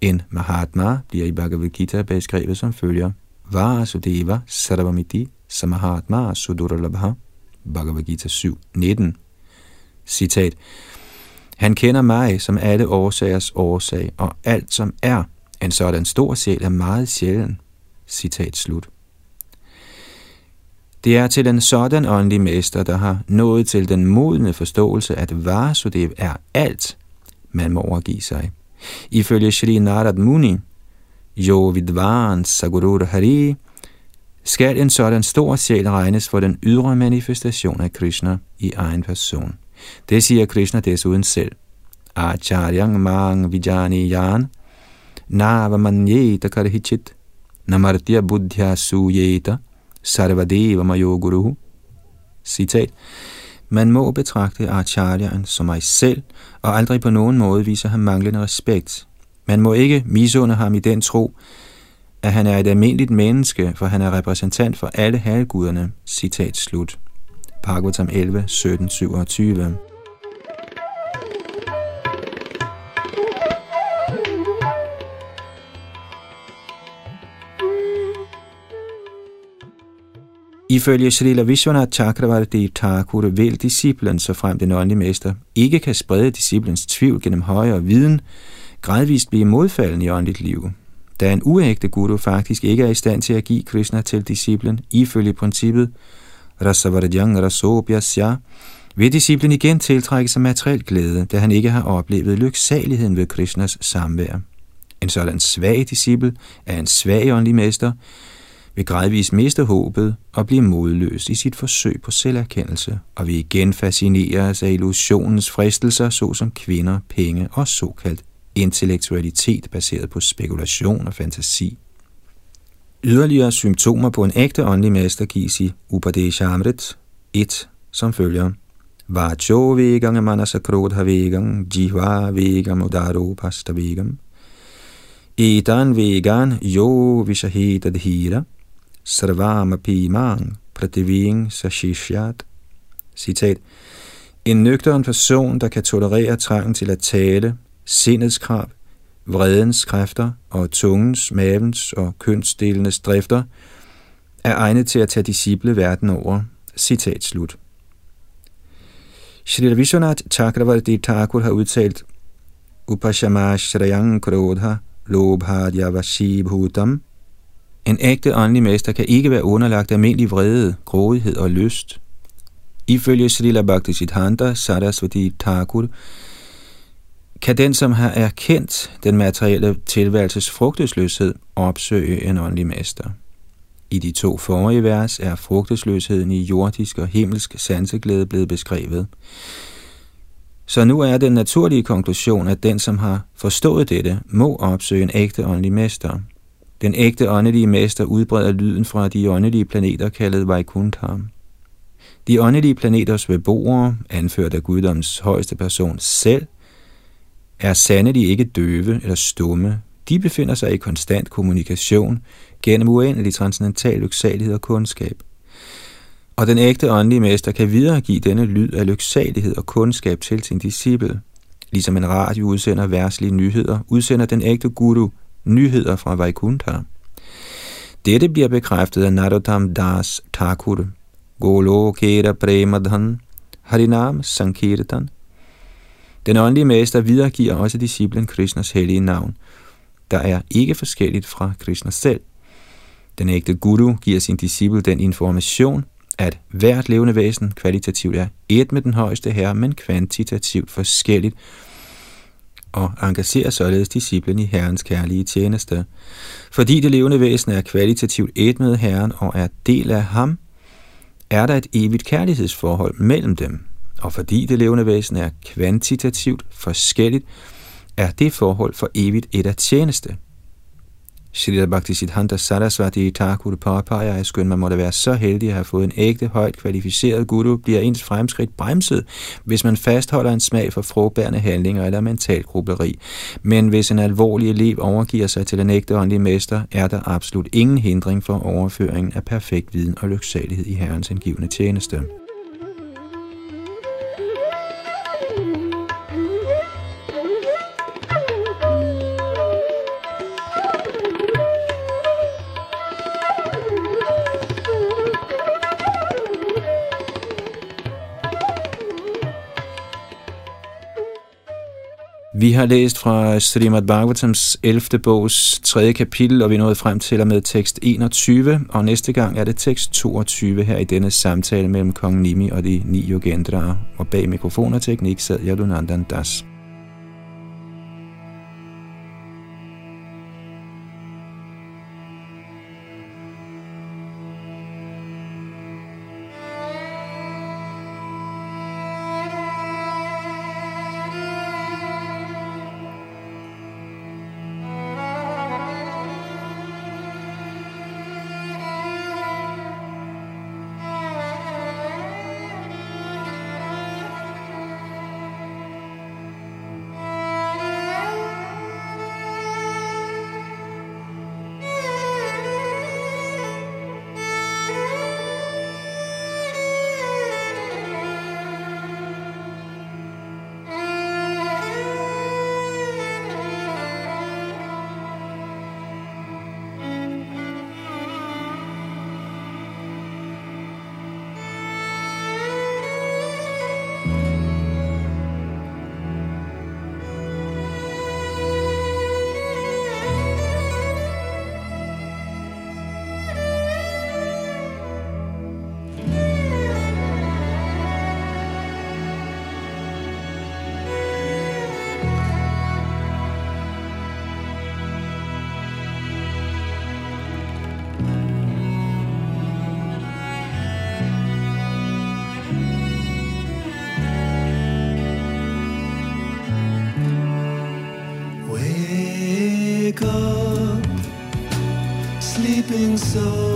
En Mahatma bliver i Bhagavad Gita beskrevet som følger. Vasudeva Sarvamiti Samahatma Suduralabha Bhagavad Gita 7, 19. Citat. Han kender mig som alle årsagers årsag, og alt som er en sådan stor sjæl er meget sjælden. Citat slut. Det er til en sådan åndelig mester, der har nået til den modne forståelse, at Vasudev er alt, man må overgive sig. Ifølge Shri Narad Muni, Jo Vidvan Sagurur Hari, skal en sådan stor sjæl regnes for den ydre manifestation af Krishna i egen person. Det siger Krishna desuden selv. Acharyang mang vijani yan, nava karhichit, namartya buddhya suyeta, sarvadeva mayo guru. Citat. Man må betragte Acharyaen som mig selv, og aldrig på nogen måde vise ham manglende respekt. Man må ikke misunde ham i den tro, at han er et almindeligt menneske, for han er repræsentant for alle halvguderne. Citat slut. Bhagavatam 11, 17, 27. Ifølge Srila Vishwanath Chakravarti Thakur vil disciplen, så frem den åndelige mester, ikke kan sprede disciplens tvivl gennem højere viden, gradvist blive modfaldende i åndeligt liv. Da en uægte guru faktisk ikke er i stand til at give Krishna til disciplen, ifølge princippet Rasavardjang Rasobhyasya, vil disciplen igen tiltrække sig materiel glæde, da han ikke har oplevet lyksaligheden ved Krishnas samvær. En sådan svag disciple er en svag åndelig mester, vil gradvist miste håbet og blive modløs i sit forsøg på selverkendelse, og vil igen fascineres af illusionens fristelser, såsom kvinder, penge og såkaldt intellektualitet baseret på spekulation og fantasi. Yderligere symptomer på en ægte åndelig mester gives i Upadeshamrit 1, som følger. Vacho vegam manasa krodha vegam, jihva vegam udaro pasta vegam. Etan vegan jo vishahita dhira, sarvama pimang prativing sashishyat. Citat. En nøgteren person, der kan tolerere trangen til at tale, sindets krav, vredens kræfter og tungens, mavens og kønsdelenes drifter, er egnet til at tage disciple verden over. Citat slut. Shri Vishwanath Chakravarti Thakur har udtalt Upashama Shrayang Krodha Lobhadya Bhutam En ægte åndelig mester kan ikke være underlagt almindelig vrede, grådighed og lyst. Ifølge Srila Bhaktisiddhanta Sarasvati Thakur kan den, som har erkendt den materielle tilværelses frugtesløshed, opsøge en åndelig mester. I de to forrige vers er frugtesløsheden i jordisk og himmelsk sanseglæde blevet beskrevet. Så nu er den naturlige konklusion, at den, som har forstået dette, må opsøge en ægte åndelig mester. Den ægte åndelige mester udbreder lyden fra de åndelige planeter kaldet Vaikuntha. De åndelige planeters beboere, anført af guddoms højeste person selv, er sandelig ikke døve eller stumme. De befinder sig i konstant kommunikation gennem uendelig transcendental lyksalighed og kundskab. Og den ægte åndelige mester kan videregive denne lyd af lyksalighed og kundskab til sin disciple. Ligesom en radio udsender værslige nyheder, udsender den ægte guru nyheder fra Vaikuntha. Dette bliver bekræftet af Narottam Das Thakur, Golo Kera Premadhan, Harinam Sankirtan, den åndelige mester videregiver også disciplen Krishnas hellige navn, der er ikke forskelligt fra Krishna selv. Den ægte guru giver sin disciple den information, at hvert levende væsen kvalitativt er et med den højeste herre, men kvantitativt forskelligt, og engagerer således disciplen i herrens kærlige tjeneste. Fordi det levende væsen er kvalitativt et med herren og er del af ham, er der et evigt kærlighedsforhold mellem dem, og fordi det levende væsen er kvantitativt forskelligt, er det forhold for evigt et af tjeneste. Shrita Bhaktisiddhanta Sarasvati Thakur påpeger, at skøn man måtte være så heldig at have fået en ægte, højt kvalificeret guru, bliver ens fremskridt bremset, hvis man fastholder en smag for frugtbærende handlinger eller mental grubleri. Men hvis en alvorlig elev overgiver sig til en ægte åndelig mester, er der absolut ingen hindring for overføringen af perfekt viden og lyksalighed i Herrens indgivende tjeneste. Vi har læst fra Srimad Bhagavatams 11. bogs 3. kapitel, og vi er nået frem til og med tekst 21, og næste gang er det tekst 22 her i denne samtale mellem kong Nimi og de ni yogendraer, og bag mikrofon og teknik sad Yadunandan Das. wake up sleeping so